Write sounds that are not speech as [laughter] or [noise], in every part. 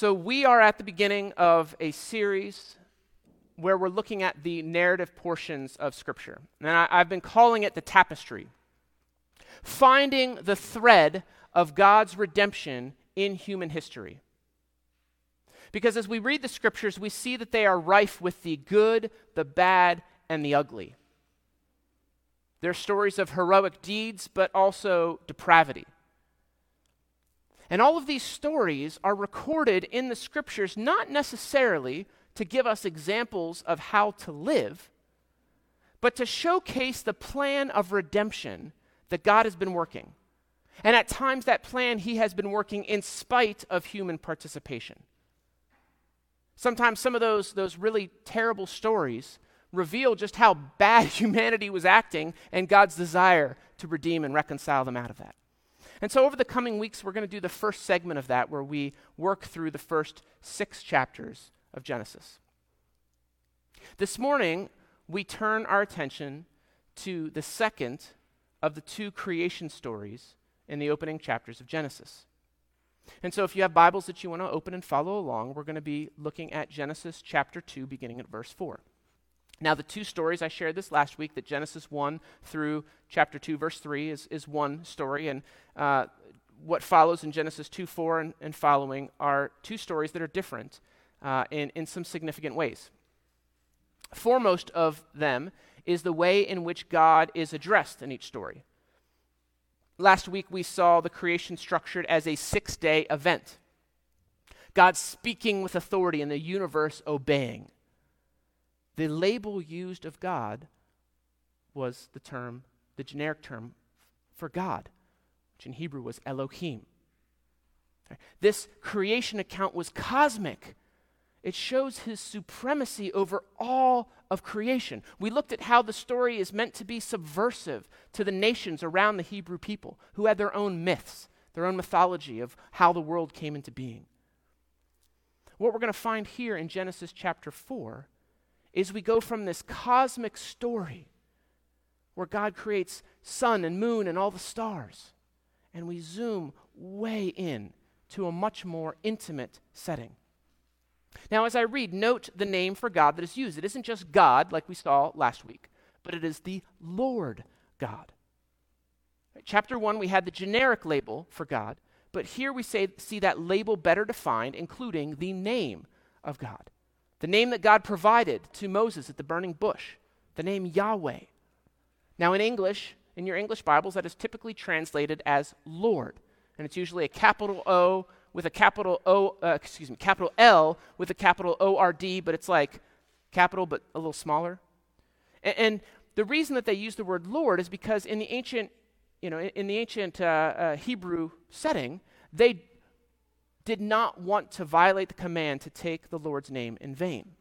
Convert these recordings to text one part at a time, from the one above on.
So, we are at the beginning of a series where we're looking at the narrative portions of Scripture. And I, have been calling it the tapestry. Finding the thread of God's redemption in human history. Because as we read the Scriptures, we see that they are rife with the good, the bad, and the ugly. They're stories of heroic deeds, but also depravity. And all of these stories are recorded in the Scriptures not necessarily to give us examples of how to live, but to showcase the plan of redemption that God has been working. And at times, that plan He has been working in spite of human participation. Sometimes some of those, those really terrible stories reveal just how bad [laughs] humanity was acting and God's desire to redeem and reconcile them out of that. And so, over the coming weeks, we're going to do the first segment of that where we work through the first six chapters of Genesis. This morning, we turn our attention to the second of the two creation stories in the opening chapters of Genesis. And so, if you have Bibles that you want to open and follow along, we're going to be looking at Genesis chapter 2, beginning at verse 4. Now, the two stories I shared this last week, that Genesis 1 through chapter 2, verse 3, is, is one story. And uh, what follows in Genesis 2 4 and, and, following are two stories that are different uh, in, in some significant ways. Foremost of them is the way in which God is addressed in each story. Last week, we saw the creation structured as a six day event. God speaking with authority and the universe obeying. The label used of God was the term, the generic term for God, which in Hebrew was Elohim. This creation account was cosmic. It shows his supremacy over all of creation. We looked at how the story is meant to be subversive to the nations around the Hebrew people who had their own myths, their own mythology of how the world came into being. What we're going to find here in Genesis chapter 4 is we go from this cosmic story where God creates sun and moon and all the stars, and we zoom way in to a much more intimate setting. Now, as I read, note the name for God that is used. It isn't just God, like we saw last week, but it is the Lord God. Chapter 1, we had the generic label for God, but here we say, see that label better defined, including the name of God. The name that God provided to Moses at the burning bush, the name Yahweh. Now, in English, in your English Bibles, that is typically translated as Lord. And it's usually a capital O with a capital O, uh, excuse me, capital L with a capital O R D, but it's like capital but a little smaller. And, and, the reason that they use the word Lord is because in the ancient, you know, in, in the ancient uh, uh, Hebrew setting, they did not want to violate the command to take the Lord's name in vain.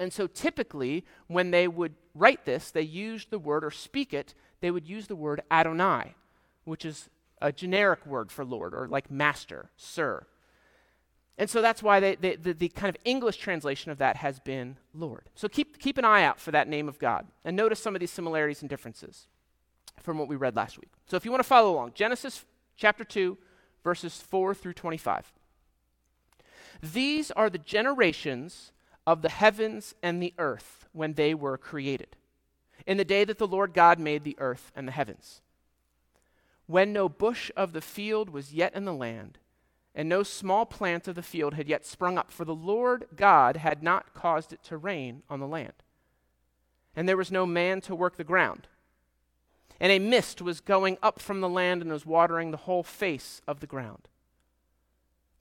And so typically, when they would write this, they used the word or speak it, they would use the word Adonai, which is a generic word for Lord or like master, sir. And so that's why they, they, the, the kind of English translation of that has been Lord. So keep, keep an eye out for that name of God and notice some of these similarities and differences from what we read last week. So if you want to follow along, Genesis chapter 2, verses 4 through 25. These are the generations of the heavens and the earth when they were created, in the day that the Lord God made the earth and the heavens. When no bush of the field was yet in the land, and no small plant of the field had yet sprung up, for the Lord God had not caused it to rain on the land. And there was no man to work the ground. And a mist was going up from the land and was watering the whole face of the ground.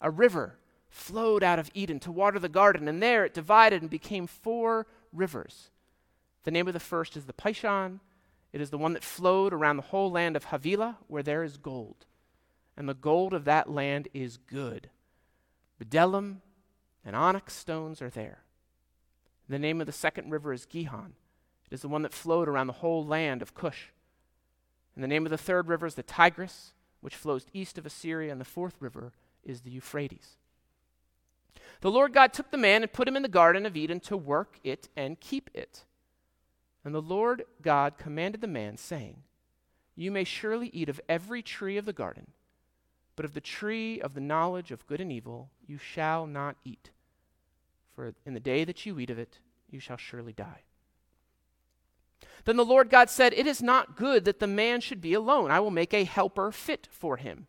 A river flowed out of Eden to water the garden, and there it divided and became four rivers. The name of the first is the Pishon. It is the one that flowed around the whole land of Havilah, where there is gold. And the gold of that land is good. Bdellium and onyx stones are there. The name of the second river is Gihon. It is the one that flowed around the whole land of Cush. And the name of the third river is the Tigris, which flows east of Assyria, and the fourth river is the Euphrates. The Lord God took the man and put him in the Garden of Eden to work it and keep it. And the Lord God commanded the man, saying, You may surely eat of every tree of the garden, but of the tree of the knowledge of good and evil you shall not eat. For in the day that you eat of it, you shall surely die. Then the Lord God said, It is not good that the man should be alone. I will make a helper fit for him.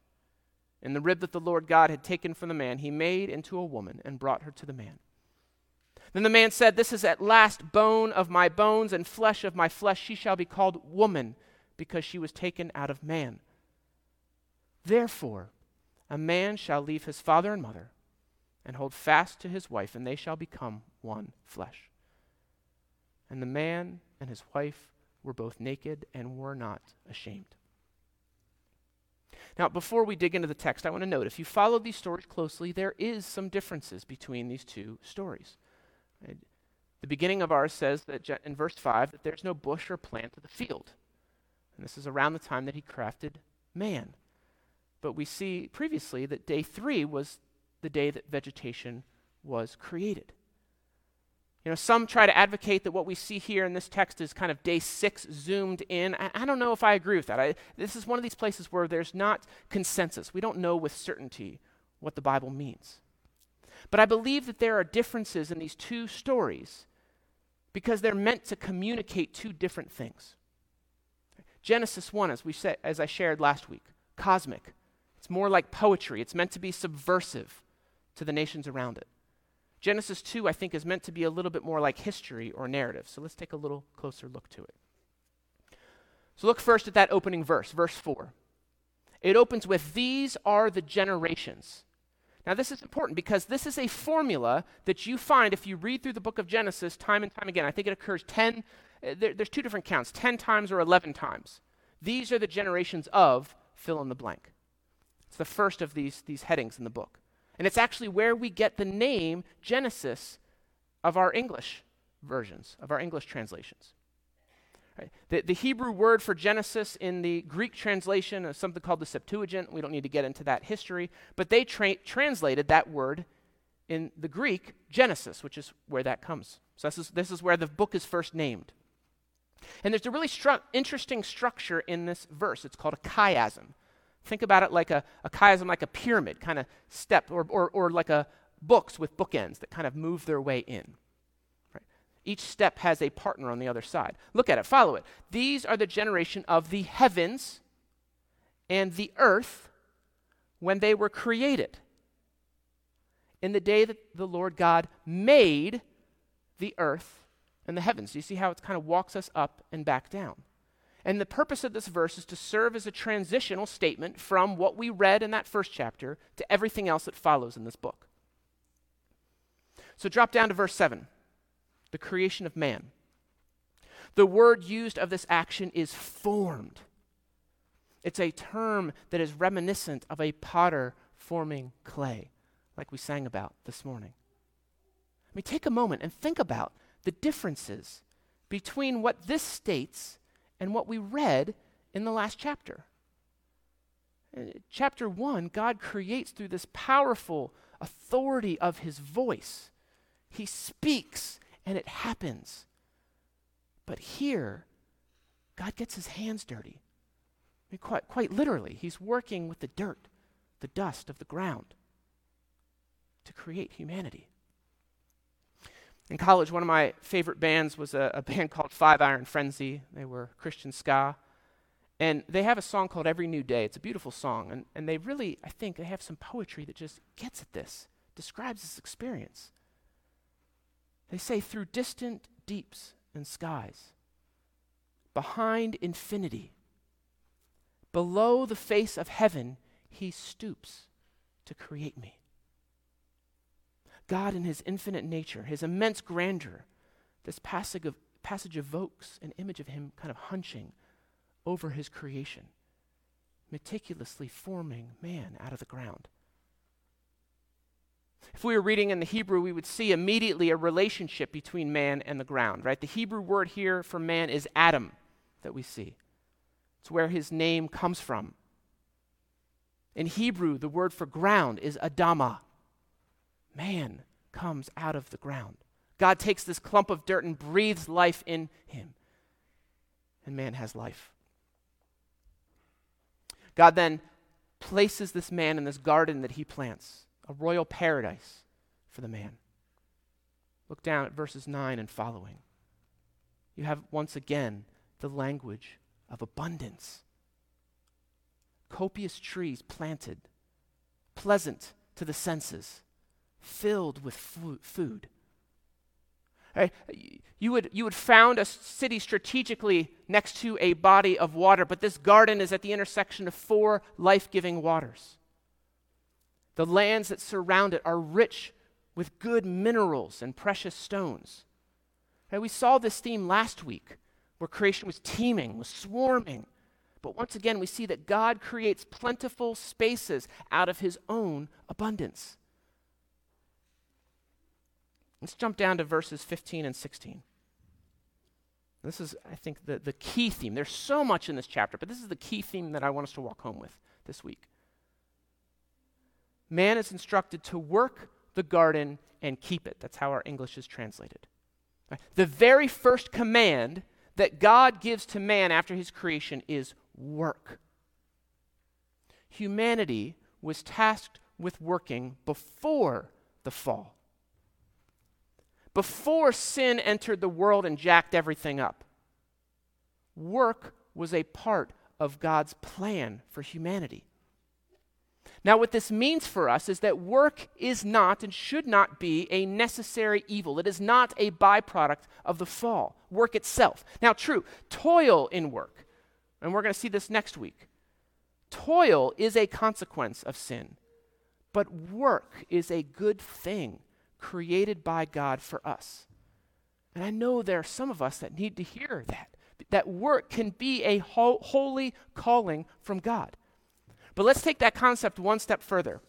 And the rib that the Lord God had taken from the man, he made into a woman and brought her to the man. Then the man said, This is at last bone of my bones and flesh of my flesh. She shall be called woman, because she was taken out of man. Therefore, a man shall leave his father and mother and hold fast to his wife, and they shall become one flesh. And the man and his wife were both naked and were not ashamed. Now, before we dig into the text, I want to note if you follow these stories closely, there is some differences between these two stories. The beginning of ours says that in verse 5 that there's no bush or plant of the field. And this is around the time that he crafted man. But we see previously that day 3 was the day that vegetation was created. You know, some try to advocate that what we see here in this text is kind of day six zoomed in. I, I don't know if I agree with that. I, this is one of these places where there's not consensus. We don't know with certainty what the Bible means. But I believe that there are differences in these two stories because they're meant to communicate two different things. Genesis 1, as, we said, as I shared last week, cosmic. It's more like poetry, it's meant to be subversive to the nations around it. Genesis 2, I think, is meant to be a little bit more like history or narrative. So let's take a little closer look to it. So look first at that opening verse, verse 4. It opens with, These are the generations. Now, this is important because this is a formula that you find if you read through the book of Genesis time and time again. I think it occurs 10, uh, there, there's two different counts 10 times or 11 times. These are the generations of fill in the blank. It's the first of these, these headings in the book. And it's actually where we get the name Genesis of our English versions, of our English translations. Right. The, the Hebrew word for Genesis in the Greek translation is something called the Septuagint. We don't need to get into that history, but they tra- translated that word in the Greek Genesis, which is where that comes. So this is, this is where the book is first named. And there's a really stru- interesting structure in this verse. It's called a chiasm. Think about it like a, a chiasm, like a pyramid kind of step, or, or, or like a books with bookends that kind of move their way in. Right? Each step has a partner on the other side. Look at it, follow it. These are the generation of the heavens and the earth when they were created. In the day that the Lord God made the earth and the heavens. Do you see how it kind of walks us up and back down? And the purpose of this verse is to serve as a transitional statement from what we read in that first chapter to everything else that follows in this book. So drop down to verse 7 the creation of man. The word used of this action is formed. It's a term that is reminiscent of a potter forming clay, like we sang about this morning. I mean, take a moment and think about the differences between what this states and what we read in the last chapter. Uh, chapter 1, God creates through this powerful authority of his voice. He speaks and it happens. But here, God gets his hands dirty. I mean, quite, quite literally, he's working with the dirt, the dust of the ground to create humanity. In college, one of my favorite bands was a, a band called Five Iron Frenzy. They were Christian ska. And they have a song called Every New Day. It's a beautiful song. And, and they really, I think, they have some poetry that just gets at this, describes this experience. They say, through distant deeps and skies, behind infinity, below the face of heaven, he stoops to create me. God, in his infinite nature, his immense grandeur, this passage, of, passage evokes an image of him kind of hunching over his creation, meticulously forming man out of the ground. If we were reading in the Hebrew, we would see immediately a relationship between man and the ground, right? The Hebrew word here for man is Adam that we see. It's where his name comes from. In Hebrew, the word for ground is Adama. Man comes out of the ground. God takes this clump of dirt and breathes life in him. And man has life. God then places this man in this garden that he plants a royal paradise for the man. Look down at verses 9 and following. You have once again the language of abundance. Copious trees planted, pleasant to the senses, filled with food. You, would, you would found a city strategically next to a body of water, but this garden is at the intersection of four life giving waters. The lands that surround it are rich with good minerals and precious stones. Right, we saw this theme last week where creation was teeming, was swarming. But once again, we see that God creates plentiful spaces out of his own abundance. Let's jump down to verses 15 and 16. This is, I think, the, the key theme. There's so much in this chapter, but this is the key theme that I want us to walk home with this week man is instructed to work the garden and keep it. That's how our English is translated. The very first command that God gives to man after his creation is work. Humanity was tasked with working before the fall. Before sin entered the world and jacked everything up, work was a part of God's plan for humanity. Now, what this means for us is that work is not and should not be a necessary evil. It is not a byproduct of the fall, work itself. Now, true, toil in work, and we're going to see this next week. Toil is a consequence of sin, but work is a good thing created by God for us. And I know there are some of us that need to hear that, that work can be a ho- holy calling from God. But let's take that concept one step further.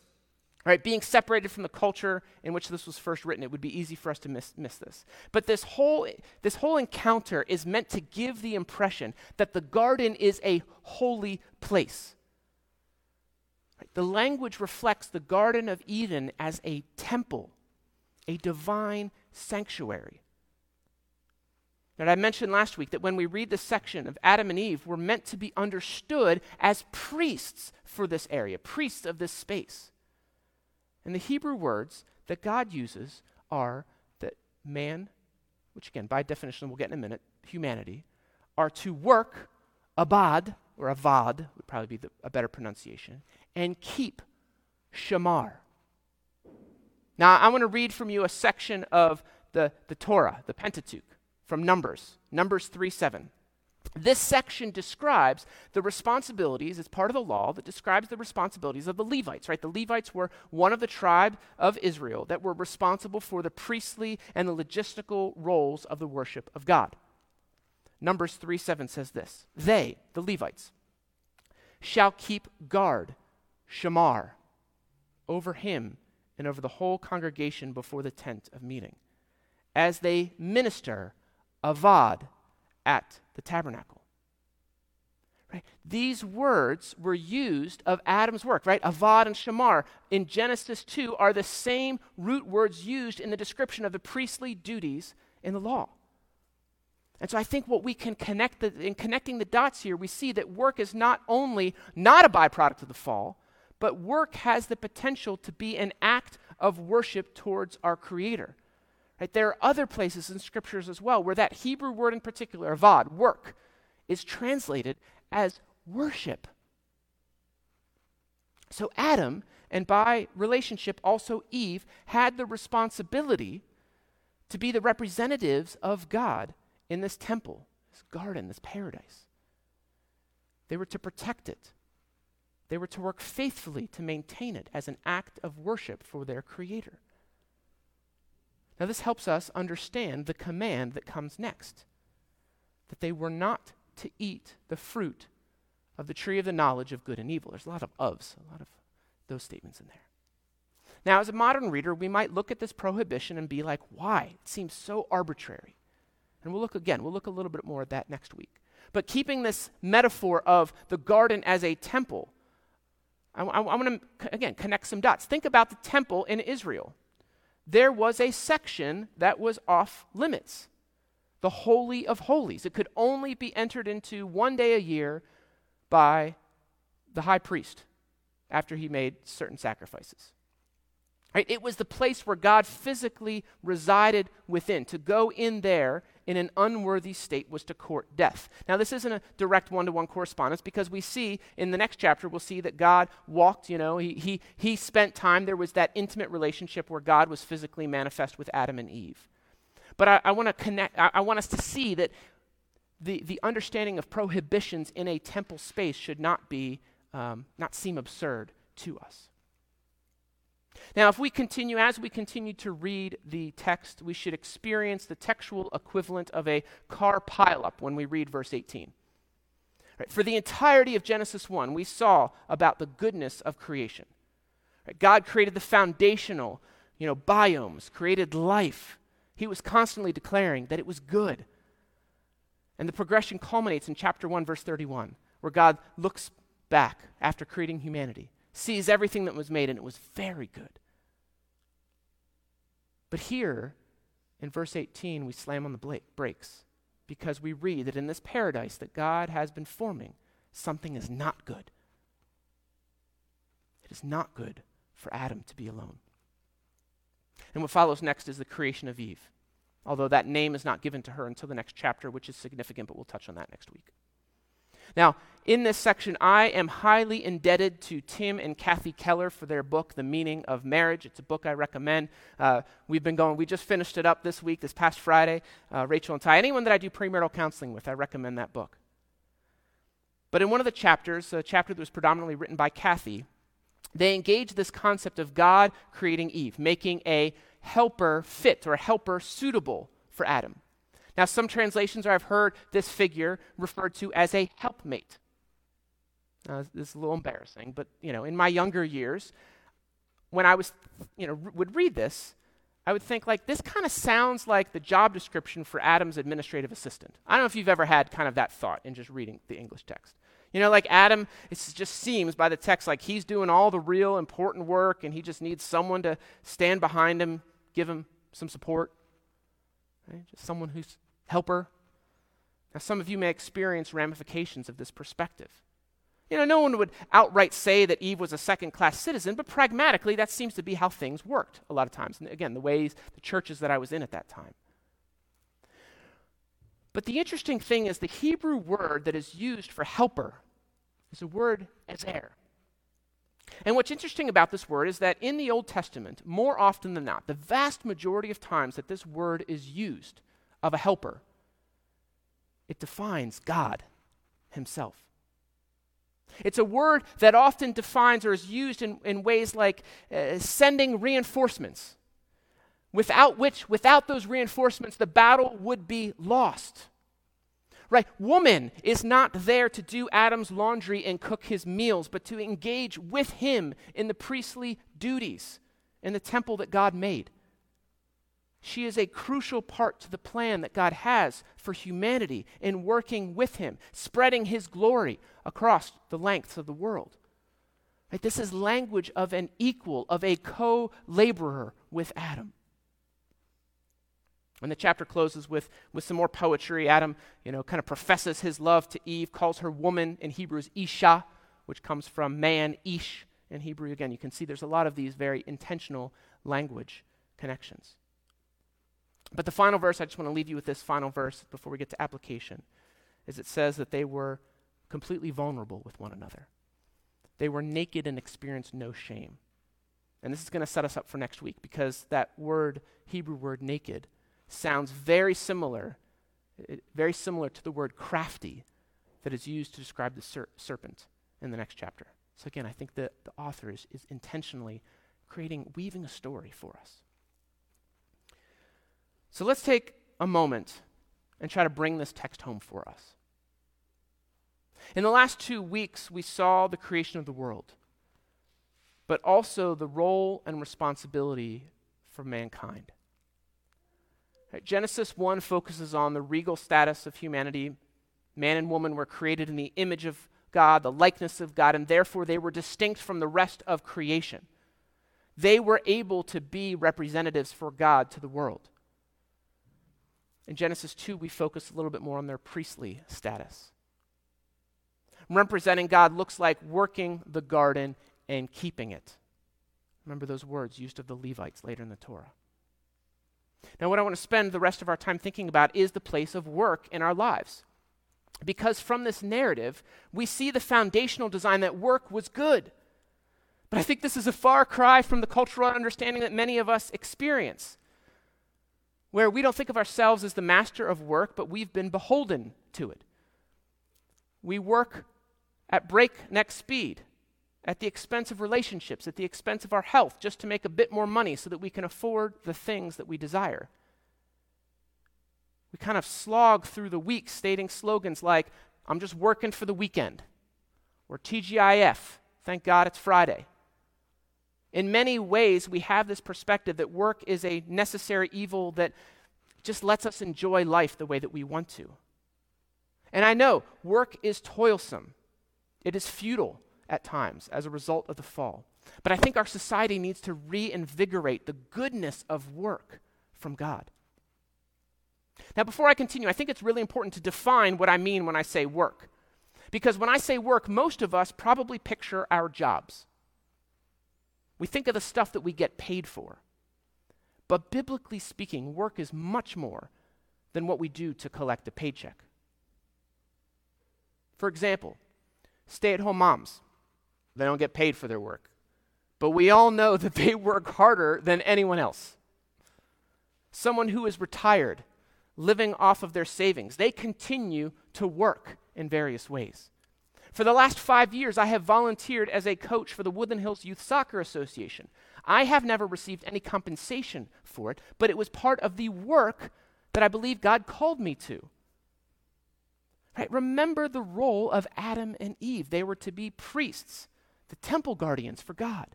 Right, being separated from the culture in which this was first written, it would be easy for us to miss, miss this. But this whole, this whole encounter is meant to give the impression that the garden is a holy place. Right, the language reflects the Garden of Eden as a temple, a divine sanctuary. And I mentioned last week that when we read this section of Adam and Eve, we're meant to be understood as priests for this area, priests of this space. And the Hebrew words that God uses are that man, which again, by definition, we'll get in a minute, humanity, are to work, abad, or avad would probably be the, a better pronunciation, and keep, shamar. Now, I want to read from you a section of the, the Torah, the Pentateuch from Numbers, Numbers 3 7. This section describes the responsibilities, it's part of the law that describes the responsibilities of the Levites, right? The Levites were one of the tribe of Israel that were responsible for the priestly and the logistical roles of the worship of God. Numbers 3 7 says this They, the Levites, shall keep guard, shamar, over him and over the whole congregation before the tent of meeting, as they minister avad at the tabernacle. Right? These words were used of Adam's work, right? Avad and Shamar in Genesis 2 are the same root words used in the description of the priestly duties in the law. And so I think what we can connect the, in connecting the dots here, we see that work is not only not a byproduct of the fall, but work has the potential to be an act of worship towards our Creator. Right? There are other places in scriptures as well where that Hebrew word in particular, avad, work, is translated as worship. So Adam, and by relationship also Eve, had the responsibility to be the representatives of God in this temple, this garden, this paradise. They were to protect it. They were to work faithfully to maintain it as an act of worship for their Creator. Now, this helps us understand the command that comes next that they were not to eat the fruit of the tree of the knowledge of good and evil. There's a lot of ofs, a lot of those statements in there. Now, as a modern reader, we might look at this prohibition and be like, why? It seems so arbitrary. And we'll look again, we'll look a little bit more at that next week. But keeping this metaphor of the garden as a temple, I, I, I want to, again, connect some dots. Think about the temple in Israel. There was a section that was off limits the Holy of Holies. It could only be entered into one day a year by the high priest after he made certain sacrifices. Right? It was the place where God physically resided within. To go in there in an unworthy state was to court death. Now, this isn't a direct one to one correspondence because we see in the next chapter, we'll see that God walked, you know, he, he, he spent time. There was that intimate relationship where God was physically manifest with Adam and Eve. But I, I want to connect, I, I want us to see that the, the understanding of prohibitions in a temple space should not be, um, not seem absurd to us. Now, if we continue, as we continue to read the text, we should experience the textual equivalent of a car pileup when we read verse 18. Right, for the entirety of Genesis 1, we saw about the goodness of creation. Right, God created the foundational, you know, biomes, created life. He was constantly declaring that it was good. And the progression culminates in chapter 1, verse 31, where God looks back after creating humanity sees everything that was made, and it was very good. But here, in verse 18, we slam on the brakes because we read that in this paradise that God has been forming, something is not good. It is not good for Adam to be alone. And what follows next is the creation of Eve, although that name is not given to her until the next chapter, which is significant, but we'll touch on that next week. Now, in this section, I am highly indebted to Tim and Kathy Keller for their book, The Meaning of Marriage. It's a book I recommend. Uh, we've been going, we just finished it up this week, this past Friday, uh, Rachel and Ty. Anyone that I do premarital counseling with, I recommend that book. But in one of the chapters, a chapter that was predominantly written by Kathy, they engage this concept of God creating Eve, making a helper fit or a helper suitable for Adam. Now, some translations, I've heard this figure referred to as a helpmate. Now, this is a little embarrassing, but you know, in my younger years, when I was, you know, would read this, I would think like this kind of sounds like the job description for Adam's administrative assistant. I don't know if you've ever had kind of that thought in just reading the English text. You know, like Adam, it just seems by the text like he's doing all the real important work and he just needs someone to stand behind him, give him some support. Right? Just someone who's helper. Now, some of you may experience ramifications of this perspective. You know, no one would outright say that Eve was a second class citizen, but pragmatically, that seems to be how things worked a lot of times. And again, the ways, the churches that I was in at that time. But the interesting thing is the Hebrew word that is used for helper is a word as ezer. And what's interesting about this word is that in the Old Testament, more often than not, the vast majority of times that this word is used of a helper, it defines God Himself. It's a word that often defines or is used in, in ways like uh, sending reinforcements, without which, without those reinforcements, the battle would be lost. Right? Woman is not there to do Adam's laundry and cook his meals, but to engage with him in the priestly duties in the temple that God made. She is a crucial part to the plan that God has for humanity in working with Him, spreading His glory across the lengths of the world. Right? This is language of an equal, of a co laborer with Adam. And the chapter closes with, with some more poetry. Adam, you know, kind of professes his love to Eve, calls her woman in Hebrew is Isha, which comes from man, Ish in Hebrew. Again, you can see there's a lot of these very intentional language connections. But the final verse, I just want to leave you with this final verse before we get to application, is it says that they were completely vulnerable with one another. They were naked and experienced no shame. And this is going to set us up for next week because that word, Hebrew word naked, sounds very similar, eh, very similar to the word crafty that is used to describe the ser- serpent in the next chapter. So again, I think that the author is, is intentionally creating, weaving a story for us. So let's take a moment and try to bring this text home for us. In the last two weeks, we saw the creation of the world, but also the role and responsibility for mankind. Right, Genesis 1 focuses on the regal status of humanity. Man and woman were created in the image of God, the likeness of God, and therefore they were distinct from the rest of creation. They were able to be representatives for God to the world. In Genesis 2, we focus a little bit more on their priestly status. Representing God looks like working the garden and keeping it. Remember those words used of the Levites later in the Torah. Now, what I want to spend the rest of our time thinking about is the place of work in our lives. Because from this narrative, we see the foundational design that work was good. But I think this is a far cry from the cultural understanding that many of us experience, where we don't think of ourselves as the master of work, but we've been beholden to it. We work at breakneck speed, at the expense of relationships, at the expense of our health, just to make a bit more money so that we can afford the things that we desire. We kind of slog through the week stating slogans like, I'm just working for the weekend, or TGIF, thank God it's Friday. In many ways, we have this perspective that work is a necessary evil that just lets us enjoy life the way that we want to. And I know work is toilsome, it is futile at times as a result of the fall. But I think our society needs to reinvigorate the goodness of work from God. Now, before I continue, I think it's really important to define what I mean when I say work. Because when I say work, most of us probably picture our jobs. We think of the stuff that we get paid for. But biblically speaking, work is much more than what we do to collect a paycheck. For example, stay at home moms, they don't get paid for their work. But we all know that they work harder than anyone else. Someone who is retired living off of their savings. They continue to work in various ways. For the last five years, I have volunteered as a coach for the Woodland Hills Youth Soccer Association. I have never received any compensation for it, but it was part of the work that I believe God called me to. Right? Remember the role of Adam and Eve. They were to be priests, the temple guardians for God.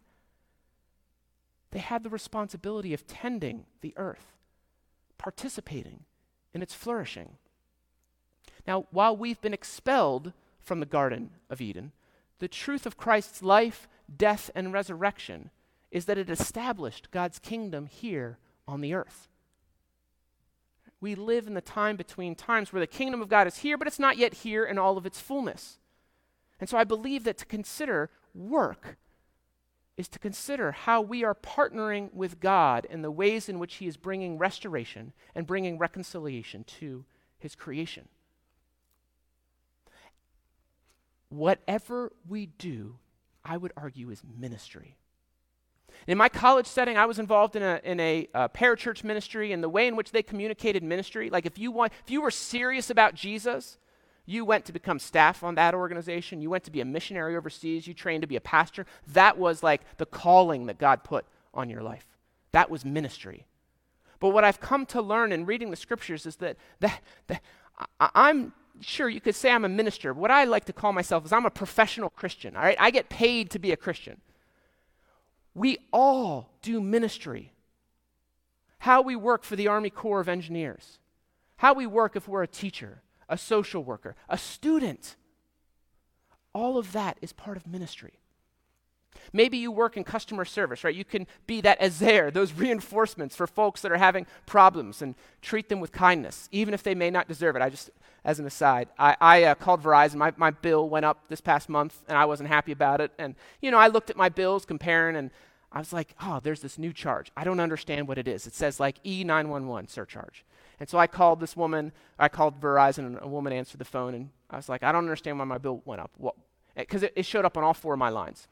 They had the responsibility of tending the earth, participating in its flourishing. Now, while we've been expelled from the Garden of Eden, the truth of Christ's life, death, and resurrection is that it established God's kingdom here on the earth. We live in the time between times where the kingdom of God is here, but it's not yet here in all of its fullness. And so I believe that to consider work is to consider how we are partnering with God in the ways in which He is bringing restoration and bringing reconciliation to His creation. Whatever we do, I would argue, is ministry. In my college setting, I was involved in a, in a uh, parachurch ministry, and the way in which they communicated ministry, like if you, want, if you were serious about Jesus, you went to become staff on that organization. You went to be a missionary overseas. You trained to be a pastor. That was like the calling that God put on your life. That was ministry. But what I've come to learn in reading the scriptures is that, that, that I, am sure you could say I'm a minister. What I like to call myself is I'm a professional Christian. All right, I get paid to be a Christian. We all do ministry. How we work for the Army Corps of Engineers, how we work if we're a teacher, a social worker, a student. All of that is part of ministry. Maybe you work in customer service, right? You can be that ezer, those reinforcements for folks that are having problems and treat them with kindness, even if they may not deserve it. I just, as an aside, I, I uh, called Verizon. My, my bill went up this past month, and I wasn't happy about it. And, you know, I looked at my bills comparing, and I was like, oh, there's this new charge. I don't understand what it is. It says like E911 surcharge. And so I called this woman, I called Verizon, and a woman answered the phone, and I was like, I don't understand why my bill went up. Because it, it showed up on all four of my lines.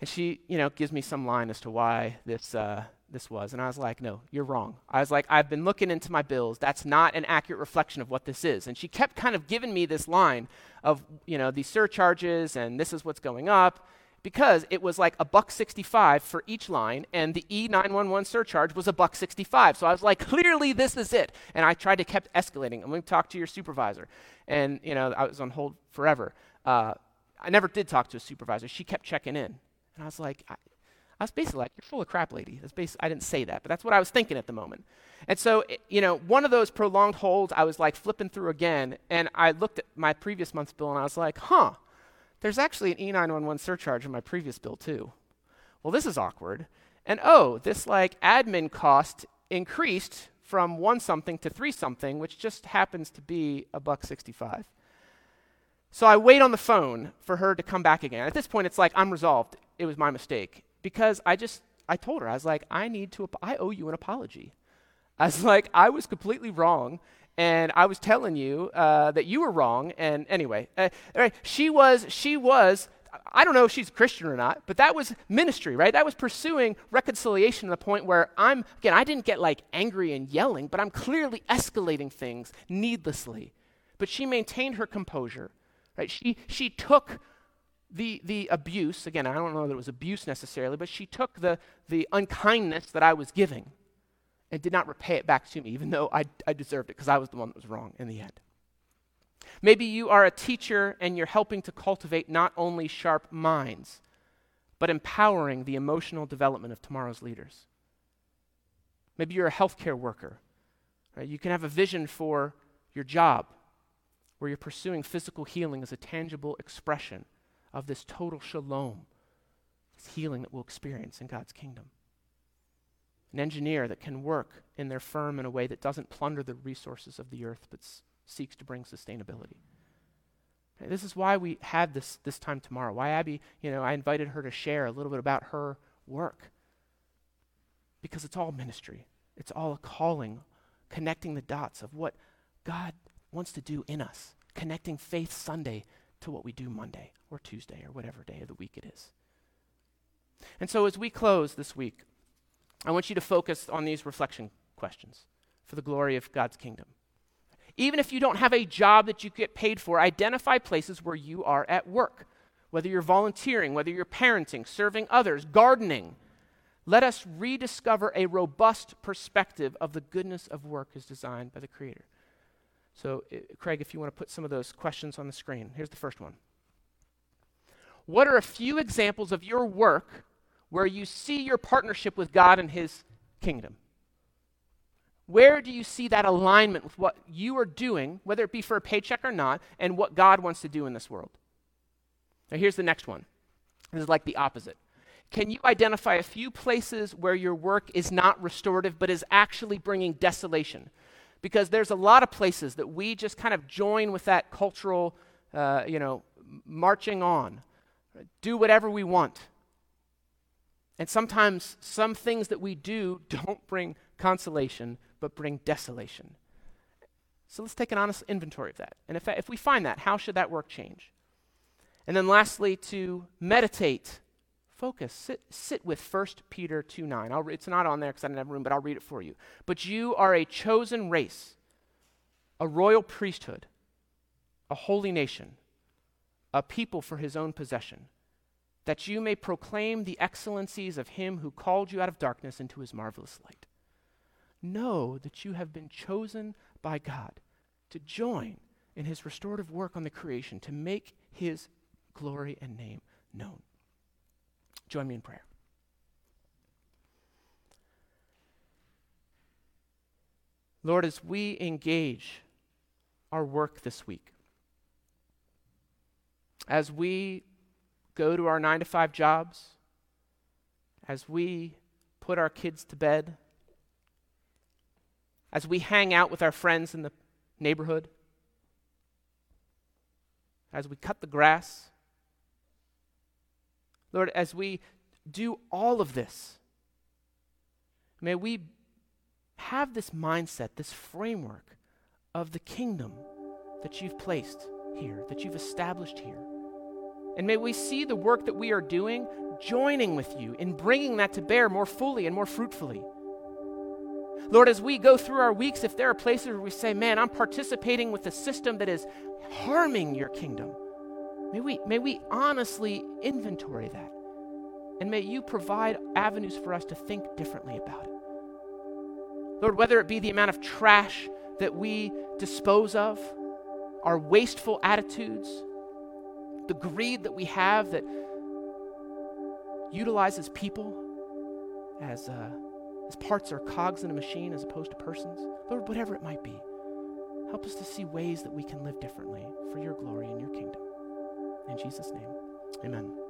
And she, you know, gives me some line as to why this, uh, this was. And I was like, no, you're wrong. I was like, I've been looking into my bills. That's not an accurate reflection of what this is. And she kept kind of giving me this line of, you know, these surcharges and this is what's going up because it was like a buck 65 for each line and the E911 surcharge was a buck 65. So I was like, clearly this is it. And I tried to kept escalating. I'm going to talk to your supervisor. And, you know, I was on hold forever. Uh, I never did talk to a supervisor. She kept checking in. And I was like, I, I was basically like, "You're full of crap, lady." That's I didn't say that, but that's what I was thinking at the moment. And so, you know, one of those prolonged holds, I was like flipping through again, and I looked at my previous month's bill, and I was like, "Huh, there's actually an E911 surcharge in my previous bill too." Well, this is awkward. And oh, this like admin cost increased from one something to three something, which just happens to be a buck 65. So I wait on the phone for her to come back again. At this point, it's like I'm resolved. It was my mistake because I just, I told her, I was like, I need to, I owe you an apology. I was like, I was completely wrong. And I was telling you uh, that you were wrong. And anyway, uh, right, she was, she was, I don't know if she's Christian or not, but that was ministry, right? That was pursuing reconciliation to the point where I'm, again, I didn't get like angry and yelling, but I'm clearly escalating things needlessly. But she maintained her composure, right? She, she took the, the abuse, again, I don't know that it was abuse necessarily, but she took the, the unkindness that I was giving and did not repay it back to me, even though I, I deserved it because I was the one that was wrong in the end. Maybe you are a teacher and you're helping to cultivate not only sharp minds, but empowering the emotional development of tomorrow's leaders. Maybe you're a healthcare worker. Right? You can have a vision for your job where you're pursuing physical healing as a tangible expression of this total shalom, this healing that we'll experience in God's kingdom. An engineer that can work in their firm in a way that doesn't plunder the resources of the earth but s- seeks to bring sustainability. Okay, this is why we had this, this time tomorrow. Why Abby, you know, I invited her to share a little bit about her work. Because it's all ministry, it's all a calling, connecting the dots of what God wants to do in us, connecting Faith Sunday to what we do Monday or Tuesday or whatever day of the week it is. And so, as we close this week, I want you to focus on these reflection questions for the glory of God's kingdom. Even if you don't have a job that you get paid for, identify places where you are at work, whether you're volunteering, whether you're parenting, serving others, gardening. Let us rediscover a robust perspective of the goodness of work as designed by the Creator. So, uh, Craig, if you want to put some of those questions on the screen, here's the first one. What are a few examples of your work where you see your partnership with God and His kingdom? Where do you see that alignment with what you are doing, whether it be for a paycheck or not, and what God wants to do in this world? Now, here's the next one. This is like the opposite. Can you identify a few places where your work is not restorative but is actually bringing desolation? because there's a lot of places that we just kind of join with that cultural, uh, you know, marching on, do whatever we want. And sometimes some things that we do don't bring consolation, but bring desolation. So let's take an honest inventory of that. And if, if we find that, how should that work change? And then lastly, to meditate focus. Sit, sit with 1 Peter 2 9. I'll, it's not on there because I didn't have room, but I'll read it for you. But you are a chosen race, a royal priesthood, a holy nation, a people for his own possession, that you may proclaim the excellencies of him who called you out of darkness into his marvelous light. Know that you have been chosen by God to join in his restorative work on the creation to make his glory and name known. Join me in prayer. Lord, as we engage our work this week, as we go to our nine to five jobs, as we put our kids to bed, as we hang out with our friends in the neighborhood, as we cut the grass, Lord, as we do all of this, may we have this mindset, this framework of the kingdom that you've placed here, that you've established here. And may we see the work that we are doing joining with you in bringing that to bear more fully and more fruitfully. Lord, as we go through our weeks, if there are places where we say, man, I'm participating with a system that is harming your kingdom, may we, may we honestly inventory that. And may you provide avenues for us to think differently about it. Lord, whether it be the amount of trash that we dispose of, our wasteful attitudes, the greed that we have that utilizes people as, uh, as parts or cogs in a machine as opposed to persons. Lord, whatever it might be, help us to see ways that we can live differently for your glory and your kingdom. In Jesus' name, amen.